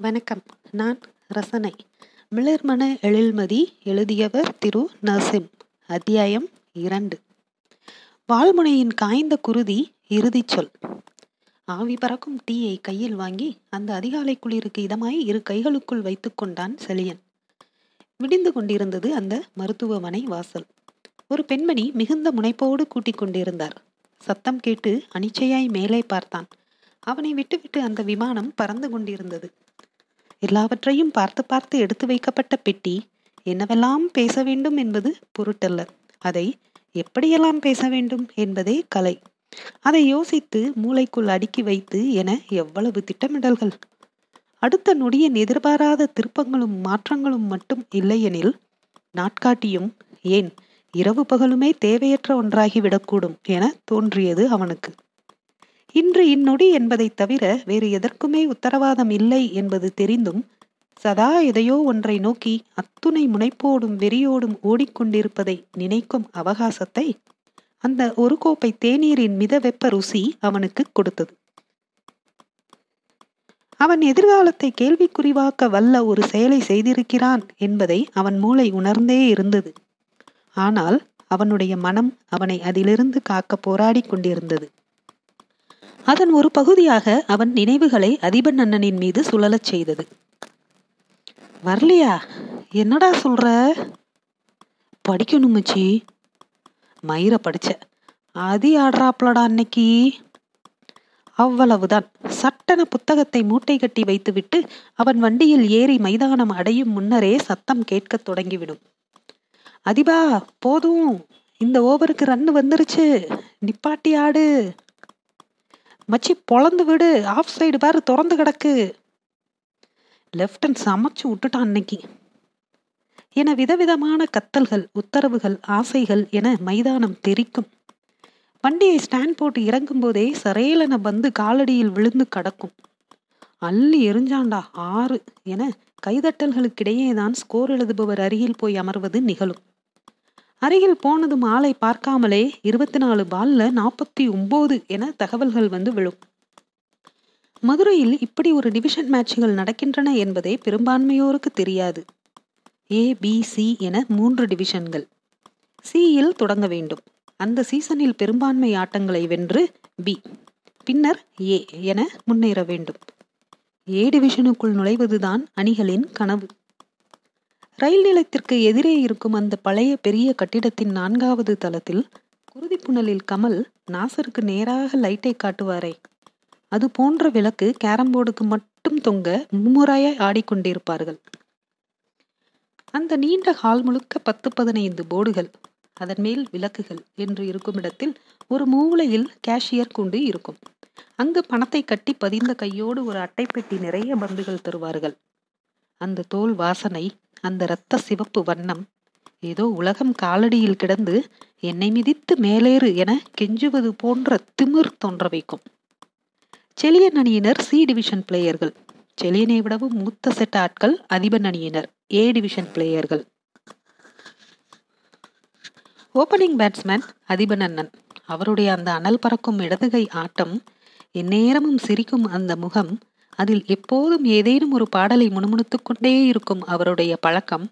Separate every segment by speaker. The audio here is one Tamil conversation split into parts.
Speaker 1: வணக்கம். நான் ரசனை. மிளர்மன எழில்மதி எழுதியவர் திரு. நசிம். அத்தியாயம் இரண்டு. வால்முனையின் காய்ந்த குருதி இறுதிச் சொல். ஆவி பறக்கும் டீயை கையில் வாங்கி அந்த அதிகாலை குளிருக்கு இதமாய் இரு கைகளுக்குள் வைத்து கொண்டான் செழியன். விடிந்து கொண்டிருந்தது அந்த மருத்துவமனை வாசல். ஒரு பெண்மணி மிகுந்த முனைப்போடு கூட்டிக் கொண்டிருந்தார். சத்தம் கேட்டு அனிச்சையாய் மேலே பார்த்தான். அவனை விட்டுவிட்டு அந்த விமானம் பறந்து கொண்டிருந்தது. எல்லாவற்றையும் பார்த்து பார்த்து எடுத்து வைக்கப்பட்ட பெட்டி என்னவெல்லாம் பேச வேண்டும் என்பது பொருட்டல்ல. அதை எப்படியெல்லாம் பேச வேண்டும் என்பதே கலை. அதை யோசித்து மூளைக்குள் அடுக்கி வைத்து என எவ்வளவு திட்டமிடல்கள். அடுத்த நொடியின் எதிர்பாராத திருப்பங்களும் மாற்றங்களும் மட்டும் இல்லையெனில் நாட்காட்டியும் ஏன் இரவு பகலுமே தேவையற்ற ஒன்றாகிவிடக்கூடும் என தோன்றியது அவனுக்கு. இன்று இந்நொடி என்பதைத் தவிர வேறு எதற்குமே உத்தரவாதம் இல்லை என்பது தெரிந்தும் சதா எதையோ ஒன்றை நோக்கி அத்துணை முனைப்போடும் வெறியோடும் ஓடிக்கொண்டிருப்பதை நினைக்கும் அவகாசத்தை அந்த ஒரு கோப்பை தேநீரின் மித வெப்ப ருசி அவனுக்கு கொடுத்தது. அவன் எதிர்காலத்தை கேள்விக்குறிவாக்க வல்ல ஒரு செயலை செய்திருக்கிறான் என்பதை அவன் மூளை உணர்ந்தே இருந்தது. ஆனால் அவனுடைய மனம் அவனை அதிலிருந்து காக்க போராடி கொண்டிருந்தது. அதன் ஒரு பகுதியாக அவன் நினைவுகளை அதிபன் அண்ணனின் மீது சுழலச் செய்தது. வரலையா? என்னடா சொல்ற? படிக்கணும் மச்சி. மயிர படிச்ச. அதி ஆடுறாப்லடா அன்னைக்கு. அவ்வளவுதான். சட்டன புத்தகத்தை மூட்டை கட்டி வைத்துவிட்டு அவன் வண்டியில் ஏறி மைதானம் அடையும் முன்னரே சத்தம் கேட்கத் தொடங்கிவிடும். அதிபா போதும். இந்த ஓவருக்கு ரன்னு வந்துருச்சு. நிப்பாட்டி ஆடு. மச்சி பொழந்து விடு. ஆஃப் சைடு பாரு திறந்து கிடக்கு. லெப்டன் சமைச்சு விட்டுட்டான் அன்னைக்கு. என விதவிதமான கத்தல்கள் உத்தரவுகள் ஆசைகள் என மைதானம் தெரிக்கும். வண்டியை ஸ்டாண்ட் போட்டு இறங்கும் போதே சரையலன பந்து காலடியில் விழுந்து கடக்கும். அள்ளி எரிஞ்சாண்டா ஆறு என கைதட்டல்களுக்கிடையே தான் ஸ்கோர் எழுதுபவர் அருகில் போய் அமர்வது நிகழும். அருகில் போனதும் ஆளை பார்க்காமலே இருபத்தி நாலு பால்ல நாற்பத்தி ஒன்பது என தகவல்கள் வந்து விழும். மதுரையில் இப்படி ஒரு டிவிஷன் மேட்சுகள் நடக்கின்றன என்பதே பெரும்பான்மையோருக்கு தெரியாது. ஏ பி சி என மூன்று டிவிஷன்கள். சியில் தொடங்க வேண்டும். அந்த சீசனில் பெரும்பான்மை ஆட்டங்களை வென்று பி. பின்னர் ஏ என முன்னேற வேண்டும். ஏ டிவிஷனுக்குள் நுழைவதுதான் அணிகளின் கனவு. ரயில் நிலையத்திற்கு எதிரே இருக்கும் அந்த பழைய பெரிய கட்டிடத்தின் நான்காவது தளத்தில் குருதிப்புணலில் கமல் நாசருக்கு நேராக லைட்டை காட்டுவாரே. அது போன்ற விளக்கு கேரம்போர்டுக்கு மட்டும் தொங்க மும்முறையாய் ஆடிக்கொண்டிருப்பார்கள். அந்த நீண்ட ஹால் முழுக்க பத்து பதினைந்து போர்டுகள் அதன் மேல் விளக்குகள் என்று இருக்கும் இடத்தில் ஒரு மூலையில் கேஷியர் கூண்டு இருக்கும். அங்கு பணத்தை கட்டி பதிந்த கையோடு ஒரு அட்டைப்பெட்டி நிறைய பந்துகள் தருவார்கள். அந்த தோல் வாசனை அந்த இரத்த சிவப்பு வண்ணம் ஏதோ உலகம் காலடியில் கிடந்து என்னை மிதித்து மேலேறு என கெஞ்சுவது போன்ற திமிர் தோன்ற வைக்கும். செலியன் அணியினர் சி டிவிஷன் பிளேயர்கள். செலியனை விடவும் மூத்த செட் ஆட்கள் அதிபன் அணியினர் ஏ டிவிஷன் பிளேயர்கள். ஓபனிங் பேட்ஸ்மேன் அதிபன் அண்ணன். அவருடைய அந்த அனல் பறக்கும் இடதுகை ஆட்டம் எந்நேரமும் சிரிக்கும் அந்த முகம் அதில் எப்போதும் ஏதேனும் ஒரு பாடலை முணுமுணுத்துக் கொண்டே இருக்கும் அவருடைய பழக்கம்.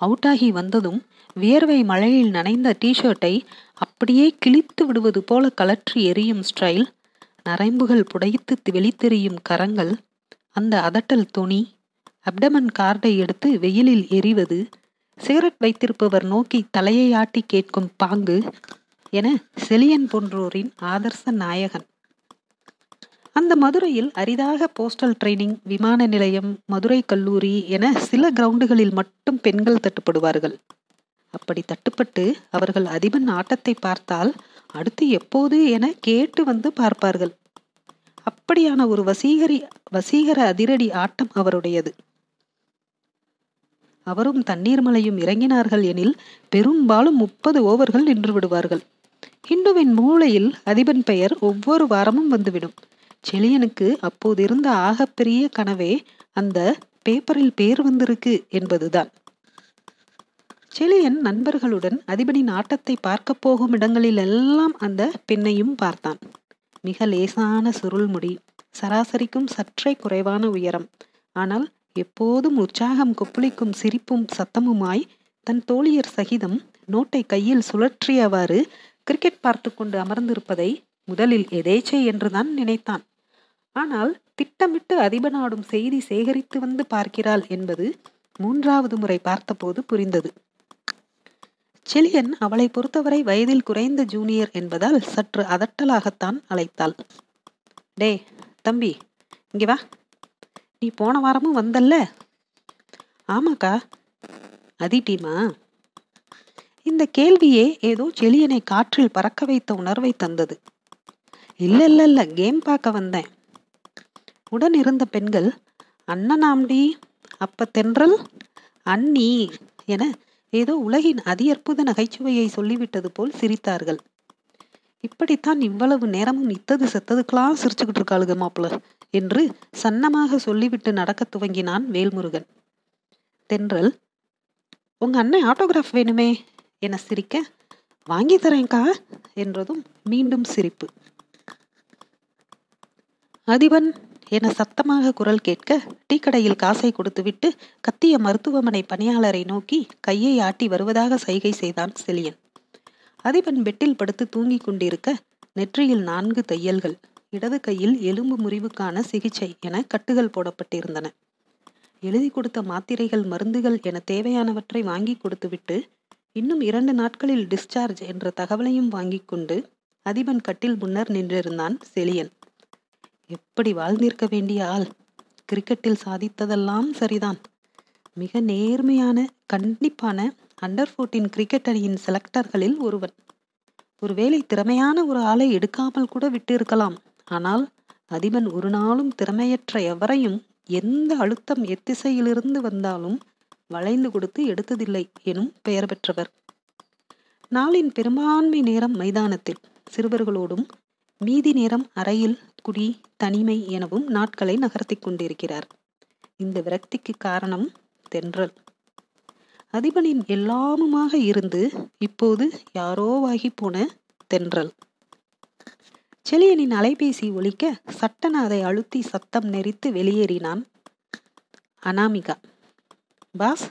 Speaker 1: அவுட்டாகி வந்ததும் வியர்வை மழையில் நனைந்த டிஷர்ட்டை அப்படியே கிழித்து விடுவது போல கலற்றி எரியும் ஸ்டைல் நரைம்புகள் புடைத்து வெளித்தெரியும் கரங்கள் அந்த அதட்டல் துணி அப்டமன் கார்டை எடுத்து வெயிலில் எரிவது சிகரெட் வைத்திருப்பவர் நோக்கி தலையை ஆட்டி கேட்கும் பாங்கு என செலியன் போன்றோரின் ஆதர்ச நாயகன். அந்த மதுரையில் அரிதாக போஸ்டல் ட்ரைனிங் விமான நிலையம் மதுரை கல்லூரி என சில கிரவுண்டுகளில் மட்டும் பெண்கள் தட்டுப்படுவார்கள். அப்படி தட்டுப்பட்டு அவர்கள் அதிபன் ஆட்டத்தை பார்த்தால் அடுத்து எப்போது என கேட்டு வந்து பார்ப்பார்கள். அப்படியான ஒரு வசீகரி வசீகர அதிரடி ஆட்டம் அவருடையது. அவரும் தண்ணீர் மலையும் இறங்கினார்கள் எனில் பெரும்பாலும் முப்பது ஓவர்கள் நின்று விடுவார்கள். ஹிந்துவின் மூளையில் அதிபன் பெயர் ஒவ்வொரு வாரமும் வந்துவிடும். செழியனுக்கு அப்போது இருந்த ஆகப்பெரிய கனவே அந்த பேப்பரில் பேர் வந்திருக்கு என்பதுதான். செழியன் நண்பர்களுடன் அதிபனின் ஆட்டத்தை பார்க்க போகும் இடங்களில் எல்லாம் அந்த பெண்ணையும் பார்த்தான். மிக லேசான சுருள் முடி சராசரிக்கும் சற்றே குறைவான உயரம். ஆனால் எப்போதும் உற்சாகம் கொப்பளிக்கும் சிரிப்பும் சத்தமுமாய் தன் தோழியர் சகிதம் நோட்டை கையில் சுழற்றியவாறு கிரிக்கெட் பார்த்து கொண்டு அமர்ந்திருப்பதை முதலில் எதேச்சை என்றுதான் நினைத்தான். ஆனால் திட்டமிட்டு அதிபனாடும் செய்தி சேகரித்து வந்து பார்க்கிறாள் என்பது மூன்றாவது முறை பார்த்தபோது புரிந்தது. செலியன் அவளை பொறுத்தவரை வயதில் குறைந்த ஜூனியர் என்பதால் சற்று அதட்டலாகத்தான் அழைத்தாள். டே தம்பி இங்கே வா. நீ போன வாரமும் வந்தல்ல? ஆமாக்கா. அதிட்டீமா? இந்த கேள்வியே ஏதோ செலியனை காற்றில் பறக்க வைத்த உணர்வை தந்தது. இல்ல இல்ல இல்ல கேம் பார்க்க வந்தேன். உடன் இருந்த பெண்கள் அண்ணனாம்டி அப்ப தென்றல்? அண்ணி என ஏதோ உலகின் அதி அற்புத நகைச்சுவையை சொல்லிவிட்டது போல் சிரித்தார்கள். இப்படித்தான் இவ்வளவு நேரமும் இத்தது செத்ததுக்கெல்லாம் சிரிச்சுக்கிட்டு இருக்காளுக மாப்பிள என்று சன்னமாக சொல்லிவிட்டு நடக்க துவங்கினான் வேல்முருகன். தென்றல் உங்க அண்ணன் ஆட்டோகிராஃப் வேணுமே என சிரிக்க வாங்கி தரேன்க்கா என்றதும் மீண்டும் சிரிப்பு. அதிபன் என சத்தமாக குரல் கேட்க டீக்கடையில் காசை கொடுத்துவிட்டு கத்திய மருத்துவமனை பணியாளரை நோக்கி கையை ஆட்டி வருவதாக சைகை செய்தான் செலியன். அதிபன் பெட்டில் படுத்து தூங்கிக் கொண்டிருக்க நெற்றியில் நான்கு தையல்கள் இடது கையில் எலும்பு முறிவுக்கான சிகிச்சை என கட்டுகள் போடப்பட்டிருந்தன. எழுதி கொடுத்த மாத்திரைகள் மருந்துகள் என தேவையானவற்றை வாங்கி கொடுத்துவிட்டு இன்னும் இரண்டு நாட்களில் டிஸ்சார்ஜ் என்ற தகவலையும் வாங்கி கொண்டு அதிபன் கட்டில் முன்னர் நின்றிருந்தான் செலியன். எப்படி வாழ்ந்திருக்க வேண்டிய ஆள்? கிரிக்கெட்டில் சாதித்ததெல்லாம் சரிதான். மிக நேர்மையான கண்டிப்பான அண்டர் ஃபோர்டீன் கிரிக்கெட் அணியின் செலக்டர்களில் ஒருவன். ஒருவேளை திறமையான ஒரு ஆளை எடுக்காமல் கூட விட்டு இருக்கலாம் ஆனால் அதிபன் ஒரு நாளும் திறமையற்ற எவரையும் எந்த அழுத்தம் எத்திசையிலிருந்து வந்தாலும் வளைந்து கொடுத்து எடுத்ததில்லை எனும் பெயர் பெற்றவர். நாளின் பெரும்பான்மை நேரம் மைதானத்தில். சிறுவர்களோடும் மீதி நேரம் அறையில் குடி தனிமை எனவும் நாட்களை நகர்த்தி கொண்டிருக்கிறார். இந்த விரக்திக்கு காரணம் தென்றல். அதிபனின் எல்லாமுமாக இருந்து இப்போது யாரோவாகி போன தென்றல். செலியனின் அலைபேசி ஒழிக்க சட்டன அதை அழுத்தி சத்தம் நெறித்து வெளியேறினான் Anamika. Boss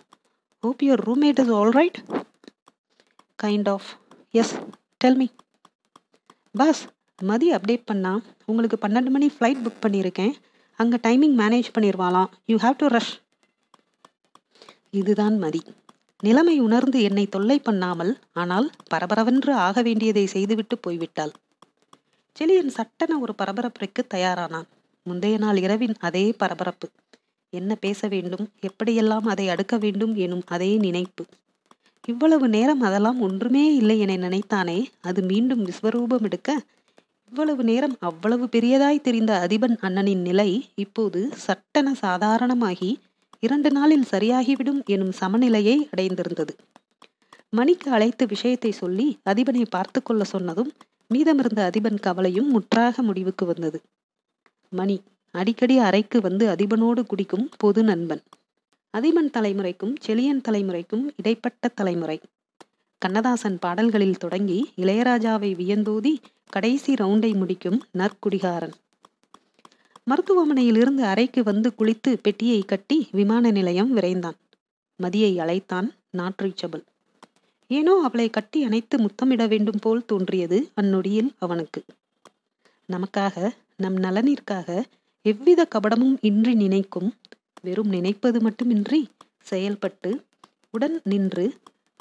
Speaker 1: hope your roommate is all right kind of yes tell me boss Mathi update பண்ணா உங்களுக்கு பன்னெண்டு மணி ஃப்ளைட் புக் பண்ணியிருக்கேன் அங்கே டைமிங் மேனேஜ் பண்ணிடுவாளாம் யூ ஹாவ் டு ரஷ் இதுதான் மதி. நிலைமை உணர்ந்து என்னை தொல்லை பண்ணாமல் ஆனால் பரபரவென்று ஆக வேண்டியதை செய்துவிட்டு போய்விட்டாள். செலியன் சட்டென ஒரு பரபரப்பிற்கு தயாரானான். முந்தைய நாள் இரவின் அதே பரபரப்பு. என்ன பேச வேண்டும் எப்படியெல்லாம் அதை அடுக்க வேண்டும் எனும் அதே நினைப்பு. இவ்வளவு நேரம் அதெல்லாம் ஒன்றுமே இல்லை என நினைத்தானே அது மீண்டும் விஸ்வரூபம் எடுக்க இவ்வளவு நேரம் அவ்வளவு பெரியதாய் தெரிந்த அதிபன் அண்ணனின் நிலை இப்போது சட்டென சாதாரணமாகி இரண்டு நாளில் சரியாகிவிடும் எனும் சமநிலையை அடைந்திருந்தது. மணிக்கு அழைத்து விஷயத்தை சொல்லி அதிபனை பார்த்து கொள்ள சொன்னதும் மீதமிருந்த அதிபன் கவலையும் முற்றாக முடிவுக்கு வந்தது. மணி அடிக்கடி அறைக்கு வந்து அதிபனோடு குடிக்கும் பொது நண்பன். அதிபன் தலைமுறைக்கும் செலியன் தலைமுறைக்கும் இடைப்பட்ட தலைமுறை. கண்ணதாசன் பாடல்களில் தொடங்கி இளையராஜாவை வியந்தோதி கடைசி ரவுண்டை முடிக்கும் நற்குடிகாரன். மருத்துவமனையில் இருந்து அறைக்கு வந்து குளித்து பெட்டியை கட்டி விமான நிலையம் விரைந்தான். மதியை அழைத்தான் நாற்றுச்சபல். ஏனோ அவளை கட்டி அணைத்து முத்தமிட வேண்டும் போல் தோன்றியது அந்நொடியில் அவனுக்கு. நமக்காக நம் நலனிற்காக எவ்வித கபடமும் இன்றி நினைக்கும் வெறும் நினைப்பது மட்டுமின்றி செயல்பட்டு உடன் நின்று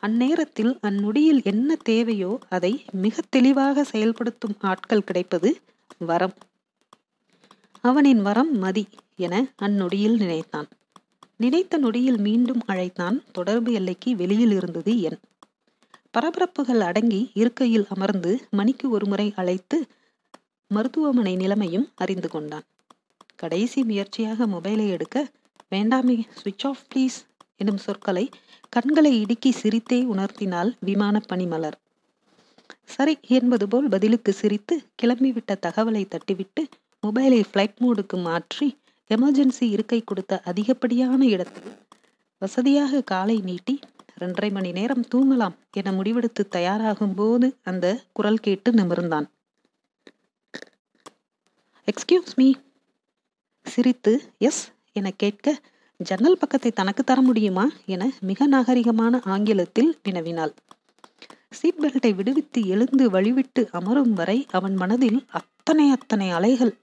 Speaker 1: அந்நேரத்தில் அந்நொடியில் என்ன தேவையோ அதை மிக தெளிவாக செயல்படுத்தும் ஆட்கள் கிடைப்பது வரம். அவனின் வரம் மதி என அந்நொடியில் நினைத்தான். நினைத்த நொடியில் மீண்டும் அழைத்தான் தொடர்பு எல்லைக்கு வெளியில் இருந்தது என். பரபரப்புகள் அடங்கி இருக்கையில் அமர்ந்து மணிக்கு ஒருமுறை அழைத்து மருத்துவமனை நிலைமையும் அறிந்து கொண்டான். கடைசி முயற்சியாக மொபைலை எடுக்க வேண்டாமே சுவிட்ச் ஆஃப் ப்ளீஸ் எனும் சொற்களை கண்களை இடுக்கி சிரித்தே உணர்த்தினாள் விமான பனிமலர் சரி என்பது போல் பதிலுக்கு சிரித்து கிளம்பிவிட்ட தகவலை தட்டிவிட்டு மொபைலை ஃப்ளைட் மோடுக்கு மாற்றி எமர்ஜென்சி இருக்கை கொடுத்த அதிகப்படியான இடத்தில் வசதியாக காலை நீட்டி ரெண்டரை மணி நேரம் தூங்கலாம் என முடிவெடுத்து தயாராகும் போது அந்த குரல் கேட்டு நிமிர்ந்தான். எக்ஸ்கியூஸ் மீ சிரித்து எஸ் என கேட்க ஜன்னல் பக்கத்தை தனக்கு தர முடியுமா என மிக நாகரிகமான ஆங்கிலத்தில் வினவினாள். சீட் பெல்ட்டை விடுவித்து எழுந்து வழிவிட்டு அமரும் வரை அவன் மனதில் அத்தனை அத்தனை அலைகள்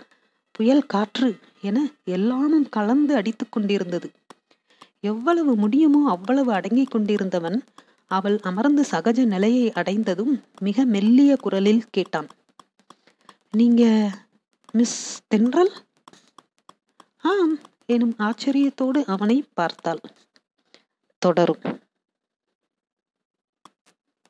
Speaker 1: புயல் காற்று என எல்லாமும் கலந்து அடித்து கொண்டிருந்தது. எவ்வளவு முடியுமோ அவ்வளவு அடங்கிக் கொண்டிருந்தவன் அவள் அமர்ந்து சகஜ நிலையை அடைந்ததும் மிக மெல்லிய குரலில் கேட்டான். நீங்க மிஸ் தென்றல்? ஆம் எனும் ஆச்சரியத்தோடு அவனை பார்த்தாள். தொடரும்.